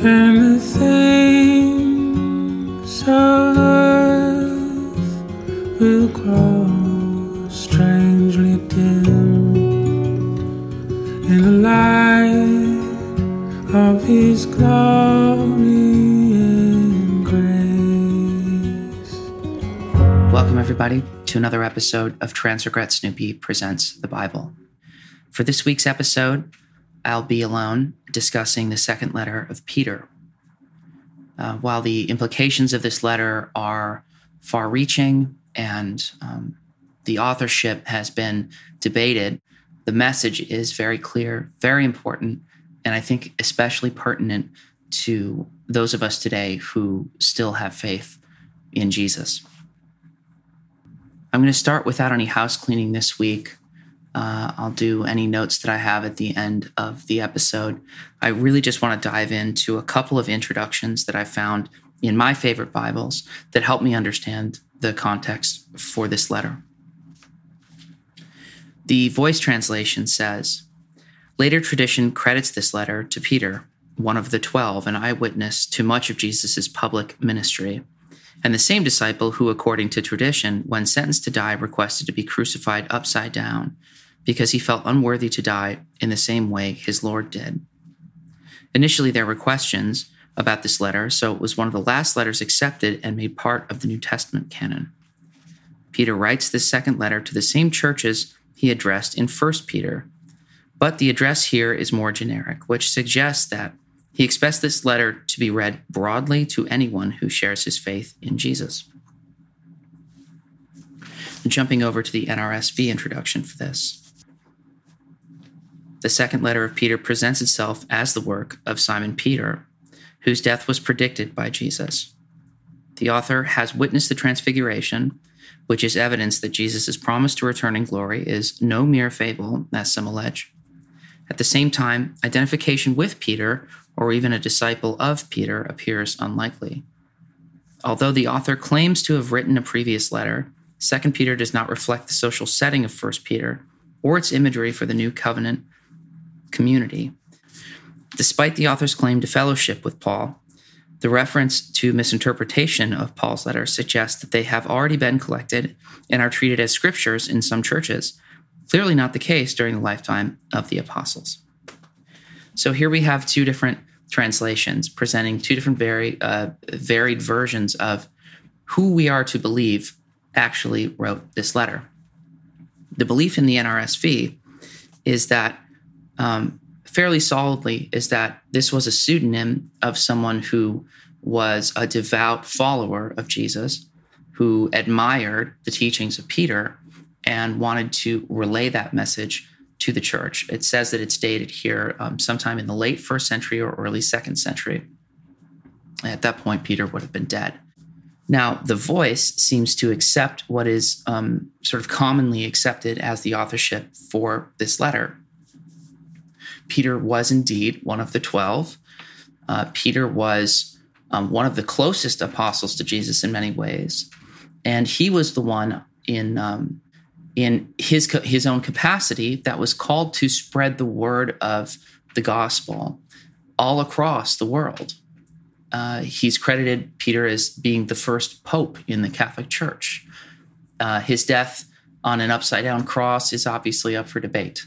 and the things of earth will grow strangely dim in the light of His glory and grace. Welcome, everybody, to another episode of Transregret Snoopy Presents the Bible. For this week's episode, I'll be alone discussing the second letter of Peter. Uh, while the implications of this letter are far reaching and um, the authorship has been debated, the message is very clear, very important, and I think especially pertinent to those of us today who still have faith in Jesus. I'm going to start without any house cleaning this week. Uh, I'll do any notes that I have at the end of the episode. I really just want to dive into a couple of introductions that I found in my favorite Bibles that help me understand the context for this letter. The voice translation says Later tradition credits this letter to Peter, one of the twelve, an eyewitness to much of Jesus' public ministry and the same disciple who, according to tradition, when sentenced to die, requested to be crucified upside down because he felt unworthy to die in the same way his Lord did. Initially, there were questions about this letter, so it was one of the last letters accepted and made part of the New Testament canon. Peter writes this second letter to the same churches he addressed in 1 Peter, but the address here is more generic, which suggests that he expects this letter to be read broadly to anyone who shares his faith in Jesus. Jumping over to the NRSV introduction for this. The second letter of Peter presents itself as the work of Simon Peter, whose death was predicted by Jesus. The author has witnessed the transfiguration, which is evidence that Jesus' promise to return in glory is no mere fable, as some allege. At the same time, identification with Peter or even a disciple of Peter appears unlikely. Although the author claims to have written a previous letter, 2 Peter does not reflect the social setting of 1 Peter or its imagery for the new covenant community. Despite the author's claim to fellowship with Paul, the reference to misinterpretation of Paul's letter suggests that they have already been collected and are treated as scriptures in some churches, clearly not the case during the lifetime of the apostles. So here we have two different translations presenting two different very uh, varied versions of who we are to believe actually wrote this letter. The belief in the NRSV is that um, fairly solidly is that this was a pseudonym of someone who was a devout follower of Jesus, who admired the teachings of Peter and wanted to relay that message to the church. It says that it's dated here um, sometime in the late first century or early second century. At that point, Peter would have been dead. Now, the voice seems to accept what is um, sort of commonly accepted as the authorship for this letter. Peter was indeed one of the 12. Uh, Peter was um, one of the closest apostles to Jesus in many ways. And he was the one in um, in his his own capacity that was called to spread the word of the gospel all across the world. Uh, he's credited Peter as being the first pope in the Catholic Church. Uh, his death on an upside down cross is obviously up for debate.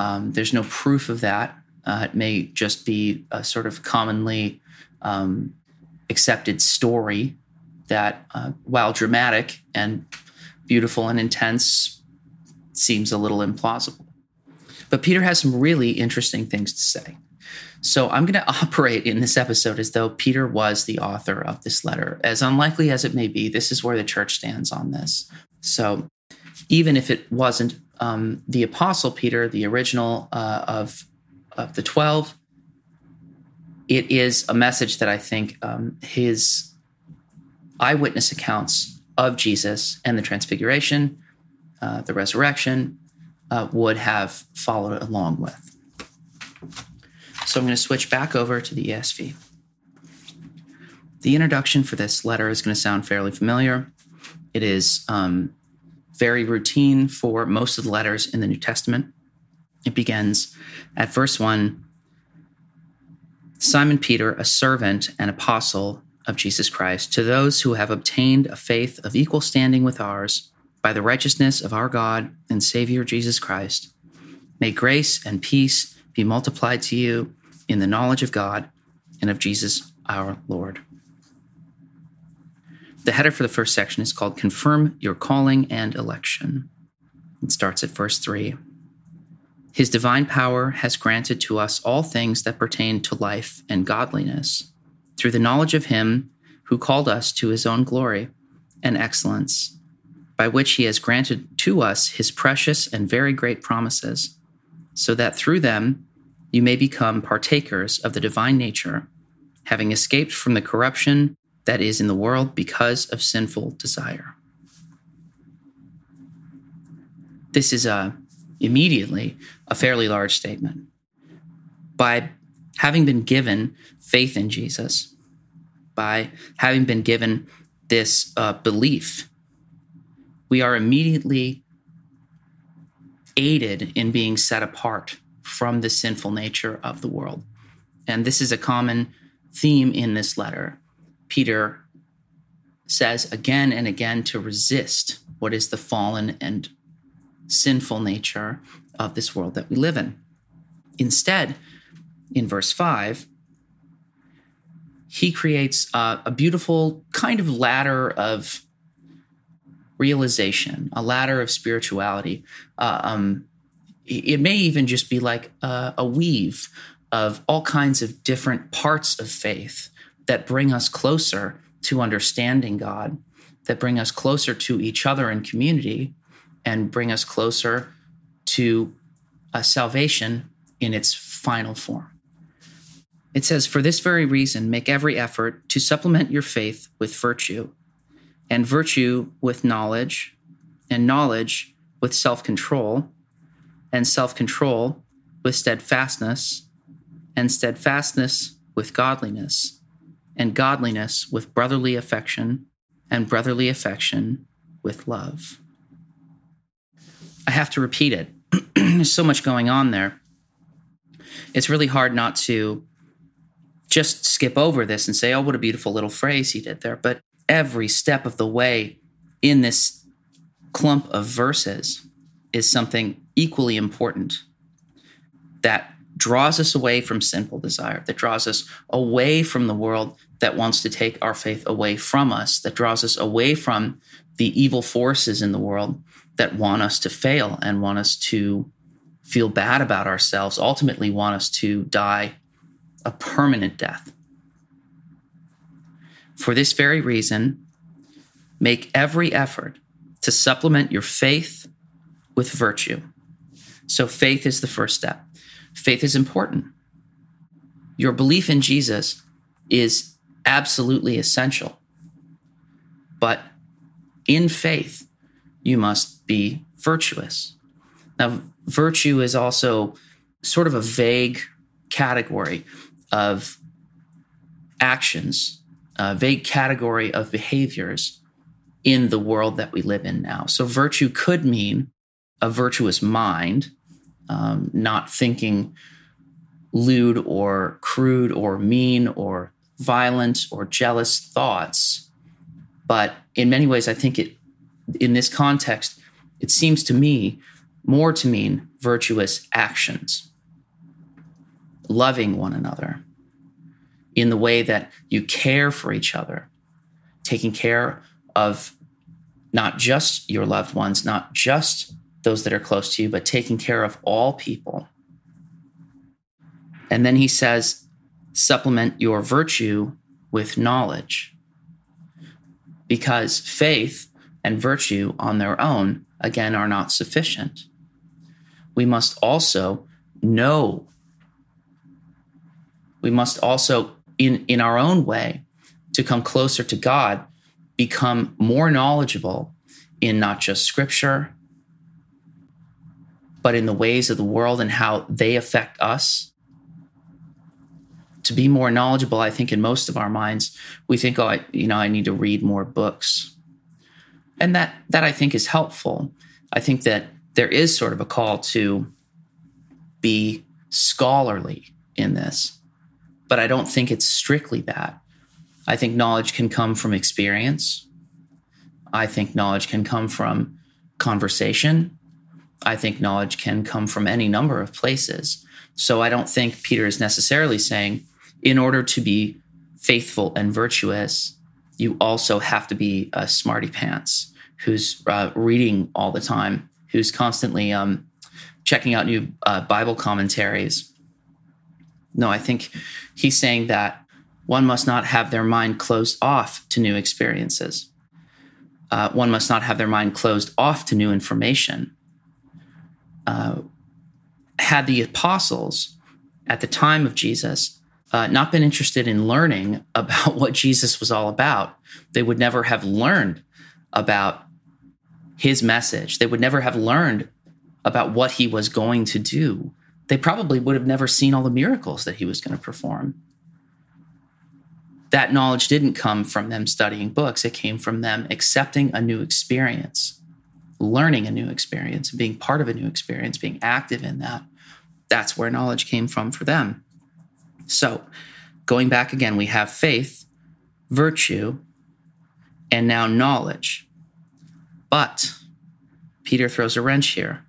Um, there's no proof of that. Uh, it may just be a sort of commonly um, accepted story that, uh, while dramatic and beautiful and intense, seems a little implausible. But Peter has some really interesting things to say. So I'm going to operate in this episode as though Peter was the author of this letter. As unlikely as it may be, this is where the church stands on this. So even if it wasn't um, the apostle Peter, the original uh, of of the twelve, it is a message that I think um, his eyewitness accounts of Jesus and the Transfiguration uh, the resurrection uh, would have followed along with. So I'm going to switch back over to the ESV. The introduction for this letter is going to sound fairly familiar. It is um, very routine for most of the letters in the New Testament. It begins at verse 1 Simon Peter, a servant and apostle of Jesus Christ, to those who have obtained a faith of equal standing with ours by the righteousness of our God and Savior Jesus Christ, may grace and peace be multiplied to you in the knowledge of God and of Jesus our Lord. The header for the first section is called Confirm Your Calling and Election. It starts at verse 3. His divine power has granted to us all things that pertain to life and godliness through the knowledge of Him who called us to His own glory and excellence, by which He has granted to us His precious and very great promises, so that through them you may become partakers of the divine nature, having escaped from the corruption that is in the world because of sinful desire. This is a immediately a fairly large statement. By having been given faith in Jesus, by having been given this uh, belief, we are immediately aided in being set apart from the sinful nature of the world. And this is a common theme in this letter. Peter says again and again to resist what is the fallen and sinful nature of this world that we live in. Instead, in verse 5, he creates a, a beautiful kind of ladder of realization, a ladder of spirituality. Uh, um, it may even just be like a, a weave of all kinds of different parts of faith that bring us closer to understanding God, that bring us closer to each other in community, and bring us closer to a salvation in its final form. It says, For this very reason, make every effort to supplement your faith with virtue, and virtue with knowledge, and knowledge with self control, and self control with steadfastness, and steadfastness with godliness, and godliness with brotherly affection, and brotherly affection with love. I have to repeat it. There's so much going on there. It's really hard not to just skip over this and say, oh, what a beautiful little phrase he did there. But every step of the way in this clump of verses is something equally important that draws us away from sinful desire, that draws us away from the world that wants to take our faith away from us, that draws us away from the evil forces in the world that want us to fail and want us to feel bad about ourselves, ultimately want us to die a permanent death. For this very reason, make every effort to supplement your faith with virtue. So, faith is the first step. Faith is important. Your belief in Jesus is absolutely essential. But in faith, you must be virtuous. Now, virtue is also sort of a vague category of actions, a vague category of behaviors in the world that we live in now. So, virtue could mean a virtuous mind, um, not thinking lewd or crude or mean or violent or jealous thoughts. But in many ways, I think it, in this context, it seems to me more to mean virtuous actions, loving one another in the way that you care for each other, taking care of not just your loved ones, not just those that are close to you, but taking care of all people. And then he says, supplement your virtue with knowledge. Because faith and virtue on their own, again, are not sufficient. We must also know. We must also, in, in our own way, to come closer to God, become more knowledgeable in not just scripture, but in the ways of the world and how they affect us. To be more knowledgeable, I think in most of our minds, we think, oh, I, you know, I need to read more books. And that that I think is helpful. I think that there is sort of a call to be scholarly in this, but I don't think it's strictly that. I think knowledge can come from experience. I think knowledge can come from conversation. I think knowledge can come from any number of places. So I don't think Peter is necessarily saying, in order to be faithful and virtuous, you also have to be a smarty pants who's uh, reading all the time, who's constantly um, checking out new uh, Bible commentaries. No, I think he's saying that one must not have their mind closed off to new experiences. Uh, one must not have their mind closed off to new information. Uh, had the apostles at the time of Jesus uh, not been interested in learning about what Jesus was all about, they would never have learned about his message. They would never have learned about what he was going to do. They probably would have never seen all the miracles that he was going to perform. That knowledge didn't come from them studying books, it came from them accepting a new experience, learning a new experience, being part of a new experience, being active in that. That's where knowledge came from for them. So, going back again, we have faith, virtue, and now knowledge. But Peter throws a wrench here.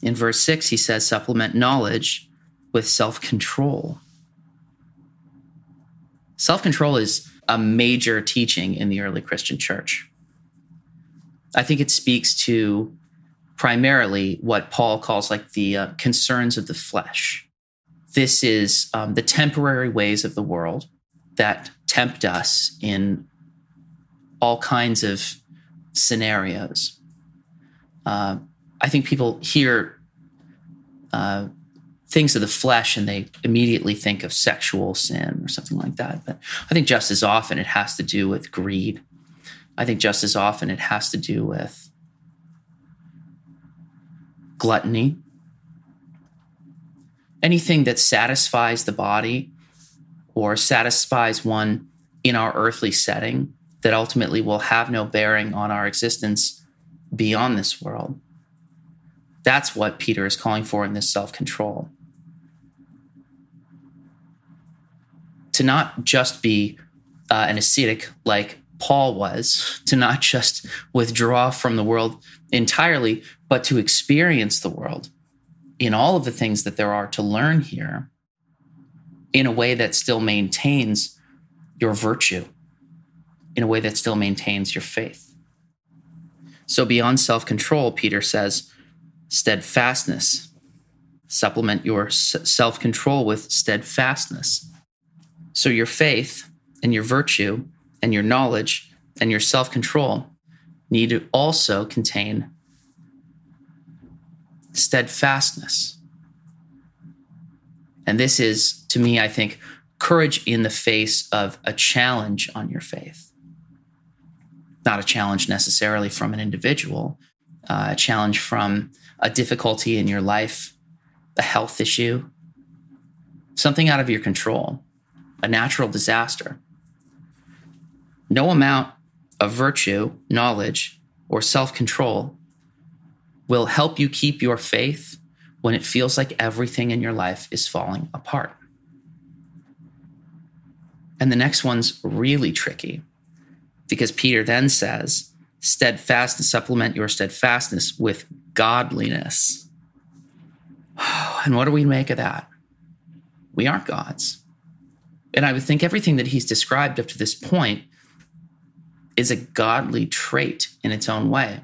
In verse 6, he says, supplement knowledge with self control. Self control is a major teaching in the early Christian church. I think it speaks to primarily what Paul calls like the uh, concerns of the flesh. This is um, the temporary ways of the world that tempt us in all kinds of scenarios. Uh, I think people hear uh, things of the flesh and they immediately think of sexual sin or something like that. But I think just as often it has to do with greed. I think just as often it has to do with gluttony, anything that satisfies the body or satisfies one in our earthly setting that ultimately will have no bearing on our existence beyond this world. That's what Peter is calling for in this self control. To not just be uh, an ascetic like Paul was, to not just withdraw from the world entirely, but to experience the world in all of the things that there are to learn here in a way that still maintains your virtue, in a way that still maintains your faith. So, beyond self control, Peter says, steadfastness. Supplement your self control with steadfastness. So, your faith and your virtue and your knowledge and your self control need to also contain steadfastness. And this is, to me, I think, courage in the face of a challenge on your faith. Not a challenge necessarily from an individual, uh, a challenge from a difficulty in your life, a health issue, something out of your control, a natural disaster. No amount of virtue, knowledge, or self control will help you keep your faith when it feels like everything in your life is falling apart. And the next one's really tricky because Peter then says, steadfast and supplement your steadfastness with godliness. And what do we make of that? We aren't gods. And I would think everything that he's described up to this point is a godly trait in its own way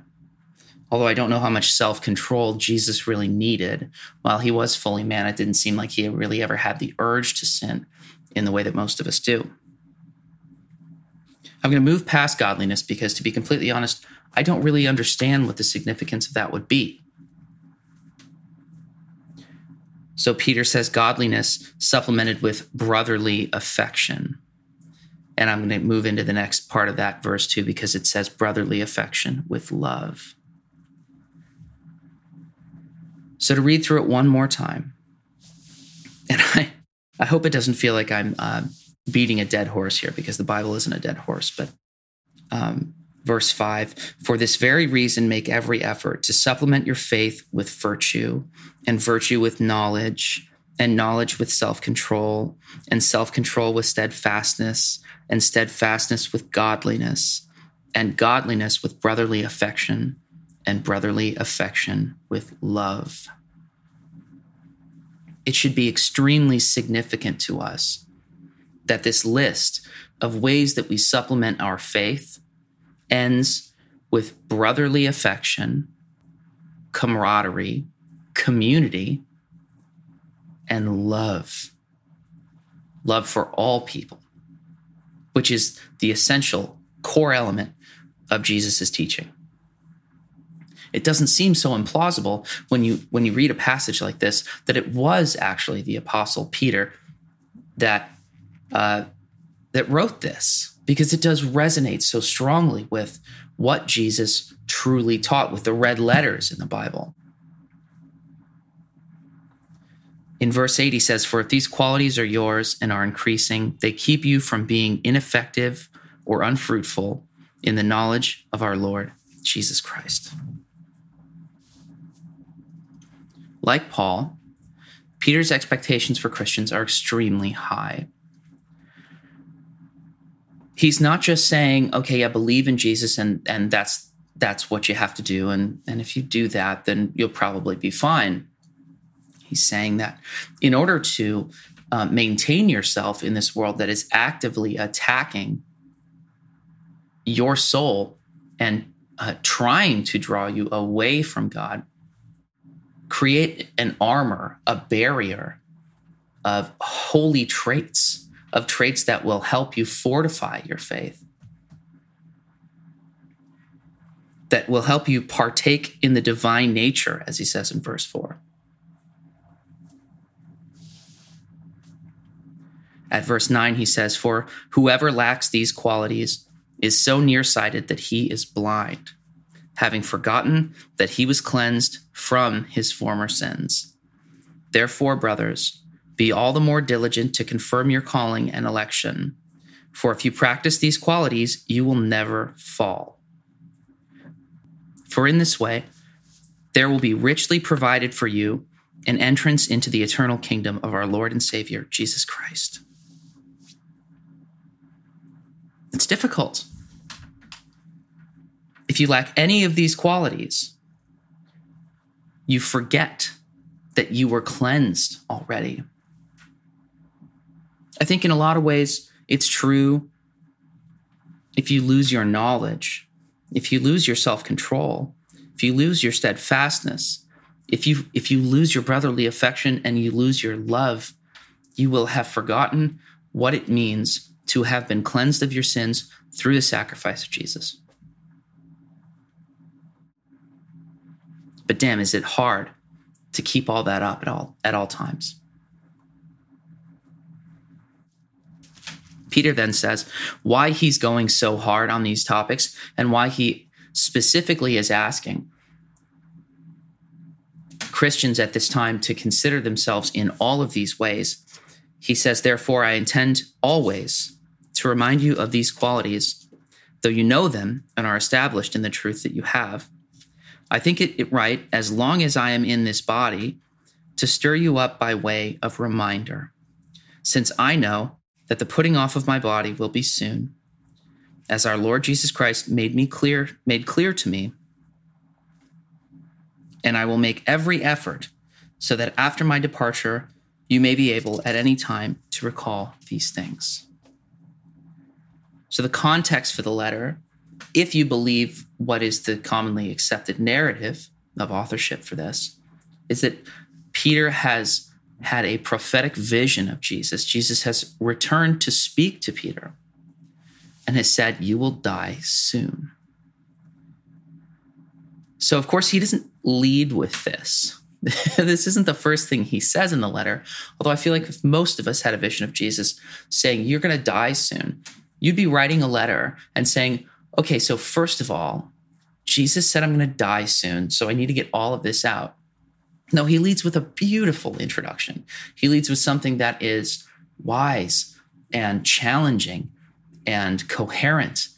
although I don't know how much self control Jesus really needed. While he was fully man, it didn't seem like he really ever had the urge to sin in the way that most of us do. I'm going to move past godliness because, to be completely honest, I don't really understand what the significance of that would be. So Peter says godliness supplemented with brotherly affection. And I'm going to move into the next part of that verse too, because it says brotherly affection with love. So to read through it one more time, and I, I hope it doesn't feel like I'm uh, beating a dead horse here because the Bible isn't a dead horse, but um, verse 5 For this very reason, make every effort to supplement your faith with virtue, and virtue with knowledge, and knowledge with self control, and self control with steadfastness, and steadfastness with godliness, and godliness with brotherly affection, and brotherly affection with love. It should be extremely significant to us that this list of ways that we supplement our faith ends with brotherly affection, camaraderie, community, and love. Love for all people, which is the essential core element of Jesus' teaching. It doesn't seem so implausible when you when you read a passage like this that it was actually the apostle Peter that uh, that wrote this because it does resonate so strongly with what Jesus truly taught with the red letters in the Bible. In verse 8, he says, For if these qualities are yours and are increasing, they keep you from being ineffective or unfruitful in the knowledge of our Lord Jesus Christ. Like Paul, Peter's expectations for Christians are extremely high. He's not just saying, okay, I believe in Jesus and, and that's that's what you have to do. And, and if you do that, then you'll probably be fine. He's saying that in order to uh, maintain yourself in this world that is actively attacking your soul and uh, trying to draw you away from God, create an armor, a barrier of holy traits, of traits that will help you fortify your faith, that will help you partake in the divine nature, as he says in verse 4. At verse 9, he says, For whoever lacks these qualities is so nearsighted that he is blind, having forgotten that he was cleansed from his former sins. Therefore, brothers, be all the more diligent to confirm your calling and election. For if you practice these qualities, you will never fall. For in this way, there will be richly provided for you an entrance into the eternal kingdom of our Lord and Savior, Jesus Christ. It's difficult. If you lack any of these qualities, you forget that you were cleansed already. I think in a lot of ways, it's true if you lose your knowledge, if you lose your self control, if you lose your steadfastness, if you if you lose your brotherly affection and you lose your love, you will have forgotten what it means to have been cleansed of your sins through the sacrifice of Jesus. But damn, is it hard to keep all that up at all at all times. Peter then says why he's going so hard on these topics and why he specifically is asking Christians at this time to consider themselves in all of these ways. He says, Therefore, I intend always to remind you of these qualities, though you know them and are established in the truth that you have. I think it, it right, as long as I am in this body, to stir you up by way of reminder, since I know that the putting off of my body will be soon, as our Lord Jesus Christ made me clear, made clear to me. And I will make every effort so that after my departure, you may be able at any time to recall these things. So, the context for the letter, if you believe what is the commonly accepted narrative of authorship for this, is that Peter has had a prophetic vision of Jesus. Jesus has returned to speak to Peter and has said, You will die soon. So, of course, he doesn't lead with this. this isn't the first thing he says in the letter, although I feel like if most of us had a vision of Jesus saying, You're going to die soon, you'd be writing a letter and saying, okay, so first of all, Jesus said, I'm going to die soon. So I need to get all of this out. No, he leads with a beautiful introduction. He leads with something that is wise and challenging and coherent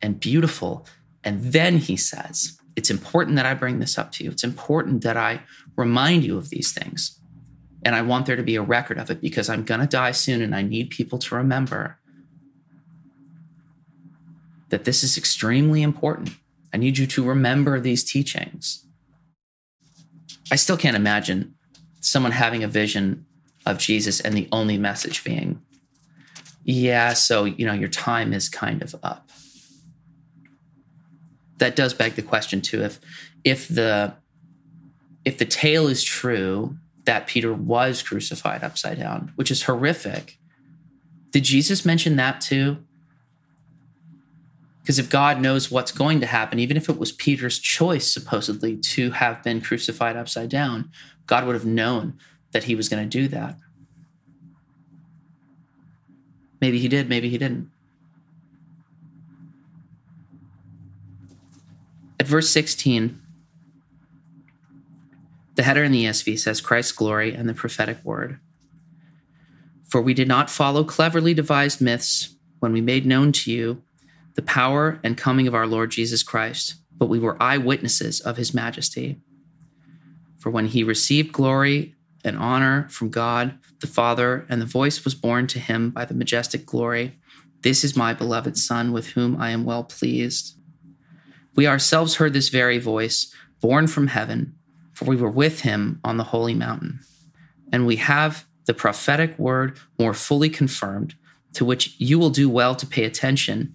and beautiful. And then he says, It's important that I bring this up to you. It's important that I remind you of these things. And I want there to be a record of it because I'm going to die soon and I need people to remember that this is extremely important. I need you to remember these teachings. I still can't imagine someone having a vision of Jesus and the only message being, yeah, so, you know, your time is kind of up. That does beg the question too if if the if the tale is true that Peter was crucified upside down, which is horrific, did Jesus mention that too? Because if God knows what's going to happen, even if it was Peter's choice, supposedly, to have been crucified upside down, God would have known that he was going to do that. Maybe he did, maybe he didn't. At verse 16, the header in the ESV says Christ's glory and the prophetic word. For we did not follow cleverly devised myths when we made known to you the power and coming of our Lord Jesus Christ, but we were eyewitnesses of his majesty. For when he received glory and honor from God the Father, and the voice was borne to him by the majestic glory, This is my beloved Son, with whom I am well pleased. We ourselves heard this very voice, borne from heaven for we were with him on the holy mountain. And we have the prophetic word more fully confirmed, to which you will do well to pay attention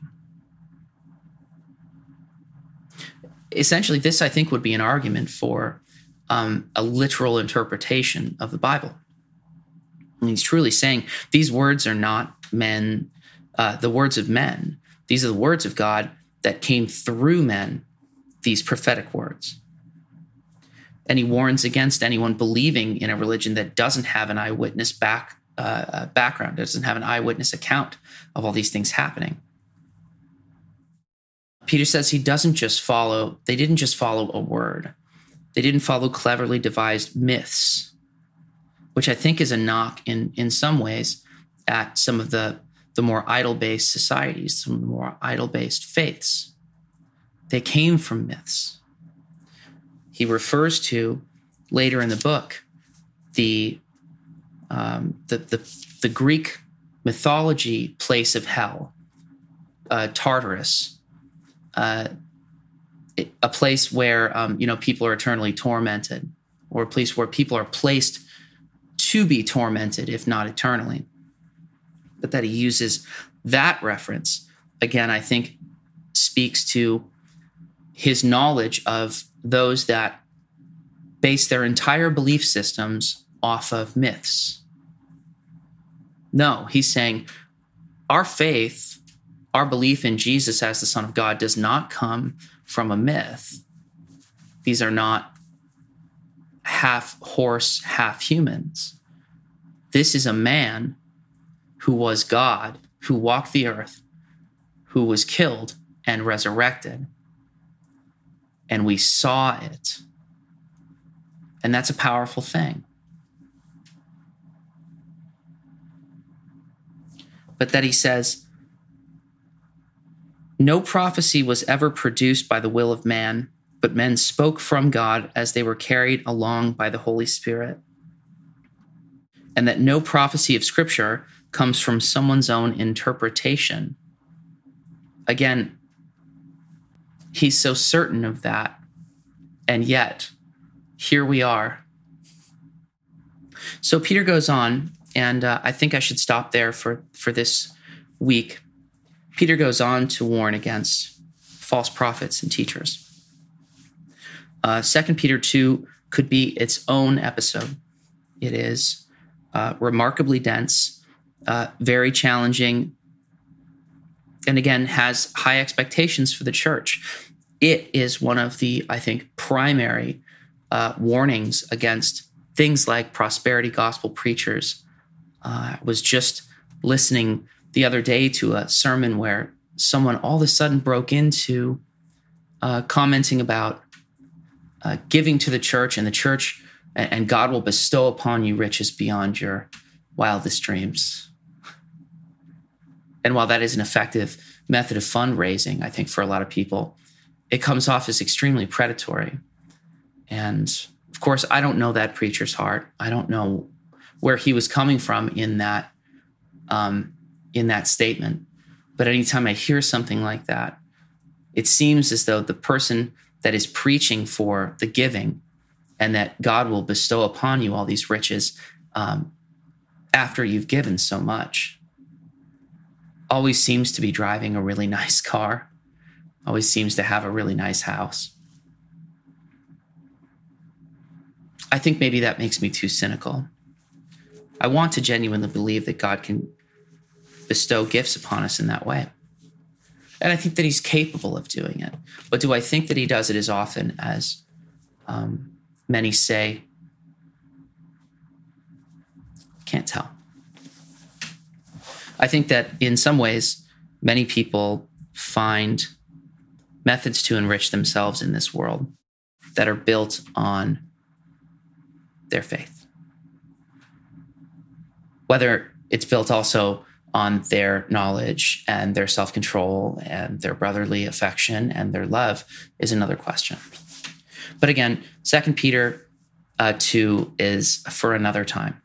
Essentially, this I think would be an argument for um, a literal interpretation of the Bible. And he's truly saying these words are not men, uh, the words of men. These are the words of God that came through men, these prophetic words and he warns against anyone believing in a religion that doesn't have an eyewitness back uh, uh, background, doesn't have an eyewitness account of all these things happening. Peter says he doesn't just follow, they didn't just follow a word. They didn't follow cleverly devised myths, which I think is a knock in, in some ways at some of the, the more idol based societies, some of the more idol based faiths. They came from myths he refers to later in the book the um, the, the, the Greek mythology place of hell, uh, Tartarus, uh, a place where um, you know people are eternally tormented, or a place where people are placed to be tormented, if not eternally. But that he uses that reference again, I think speaks to his knowledge of those that base their entire belief systems off of myths. No, he's saying our faith, our belief in Jesus as the Son of God does not come from a myth. These are not half horse, half humans. This is a man who was God, who walked the earth, who was killed and resurrected and we saw it. And that's a powerful thing. But that he says, no prophecy was ever produced by the will of man, but men spoke from God as they were carried along by the Holy Spirit. And that no prophecy of Scripture comes from someone's own interpretation. Again, He's so certain of that. And yet, here we are. So Peter goes on, and uh, I think I should stop there for, for this week. Peter goes on to warn against false prophets and teachers. Uh, 2 Peter 2 could be its own episode. It is uh, remarkably dense, uh, very challenging, and again has high expectations for the church. It is one of the, I think, primary uh, warnings against things like prosperity gospel preachers. Uh, I was just listening the other day to a sermon where someone all of a sudden broke into uh, commenting about uh, giving to the church and the church, and, God will bestow upon you riches beyond your wildest dreams. And while that is an effective method of fundraising, I think for a lot of people, it comes off as extremely predatory. And of course, I don't know that preacher's heart. I don't know where he was coming from in that um, in that statement. But anytime I hear something like that, it seems as though the person that is preaching for the giving and that God will bestow upon you all these riches um, after you've given so much always seems to be driving a really nice car, always seems to have a really nice house. I think maybe that makes me too cynical. I want to genuinely believe that God can bestow gifts upon us in that way. And I think that he's capable of doing it. But do I think that he does it as often as um, many say? Can't tell. I think that in some ways, many people find methods to enrich themselves in this world that are built on their faith. Whether it's built also on their knowledge and their self control and their brotherly affection and their love is another question. But again, Second Peter uh, 2 is for another time.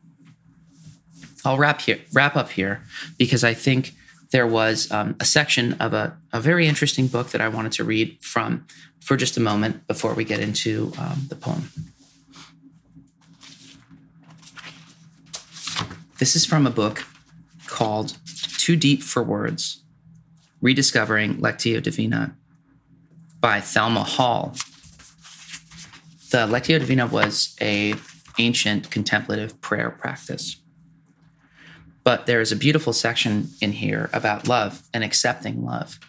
I'll wrap here, wrap up here because I think there was um, a section of a, a, very interesting book that I wanted to read from for just a moment before we get into um, the poem. This is from a book called Too Deep for Words Rediscovering Lectio Divina by Thelma Hall. The Lectio Divina was a ancient contemplative prayer practice. But there is a beautiful section in here about love and accepting love.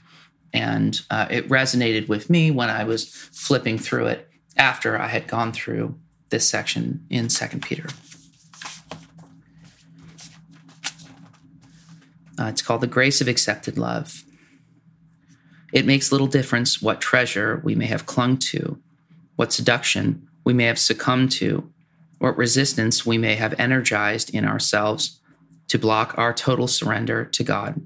And uh, it resonated with me when I was flipping through it after I had gone through this section in Second Peter. Uh, it's called The Grace of Accepted Love. It makes little difference what treasure we may have clung to, what seduction we may have succumbed to, what resistance we may have energized in ourselves to block our total surrender to God.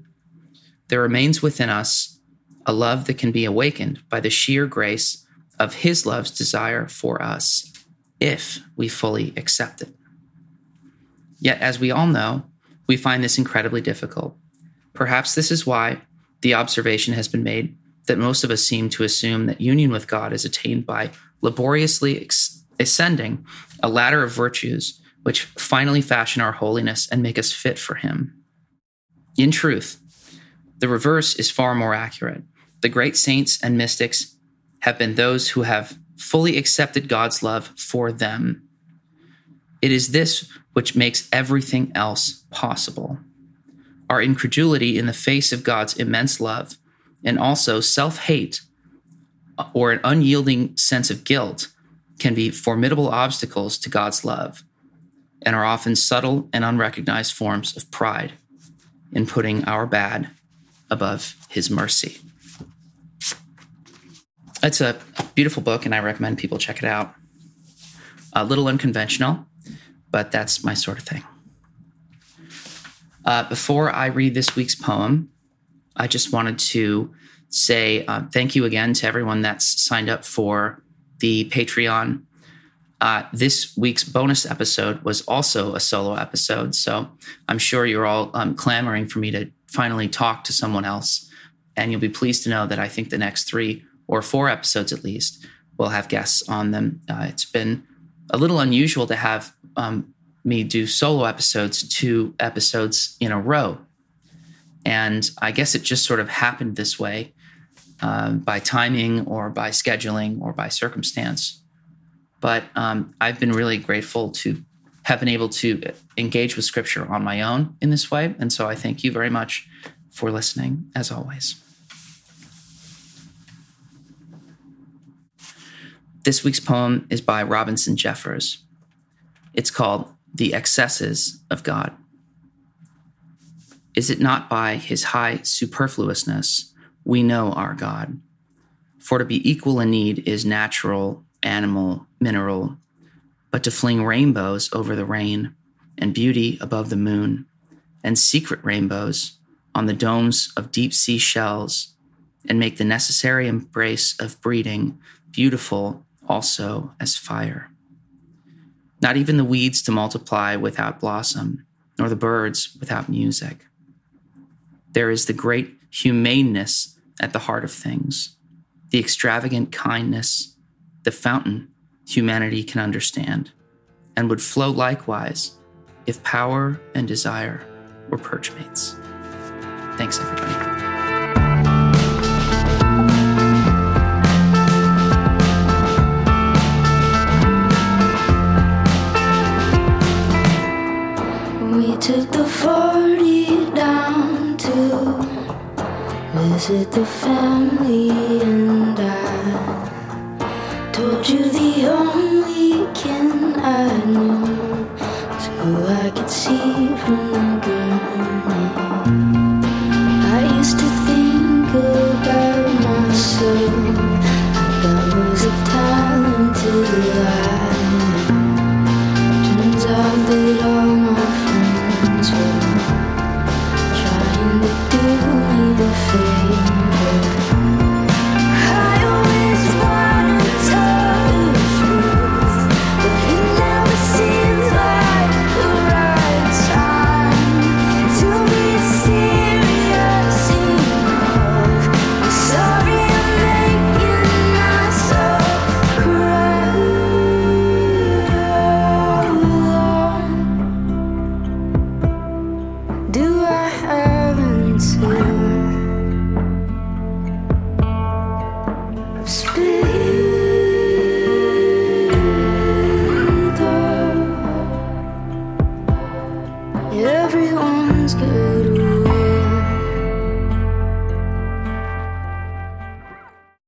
There remains within us a love that can be awakened by the sheer grace of His love's desire for us if we fully accept it. Yet, as we all know, we find this incredibly difficult. Perhaps this is why the observation has been made that most of us seem to assume that union with God is attained by laboriously ascending a ladder of virtues which finally fashion our holiness and make us fit for Him. In truth, the reverse is far more accurate. The great saints and mystics have been those who have fully accepted God's love for them. It is this which makes everything else possible our incredulity in the face of God's immense love, and also self hate or an unyielding sense of guilt can be formidable obstacles to God's love and are often subtle and unrecognized forms of pride in putting our bad above His mercy. It's a beautiful book, and I recommend people check it out. A little unconventional, but that's my sort of thing. Uh, before I read this week's poem, I just wanted to say uh, thank you again to everyone that's signed up for the Patreon. Uh, this week's bonus episode was also a solo episode, so I'm sure you're all um, clamoring for me to finally talk to someone else. And you'll be pleased to know that I think the next three or four episodes at least will have guests on them. Uh, it's been a little unusual to have um, me do solo episodes, two episodes in a row. And I guess it just sort of happened this way uh, by timing or by scheduling or by circumstance. But um, I've been really grateful to have been able to engage with scripture on my own in this way. And so I thank you very much for listening, as always. This week's poem is by Robinson Jeffers. It's called the excesses of God. Is it not by his high superfluousness we know our God? For to be equal in need is natural, animal, mineral, but to fling rainbows over the rain, and beauty above the moon, and secret rainbows on the domes of deep sea shells, and make the necessary embrace of breeding beautiful also as fire. Not even the weeds to multiply without blossom, nor the birds without music. There is the great humaneness at the heart of things, the extravagant kindness, the fountain humanity can understand, and would flow likewise if power and desire were perchmates. Thanks, everybody. Took the 40 down to visit the family, and I told you the only kin I knew was who I could see from the gurney.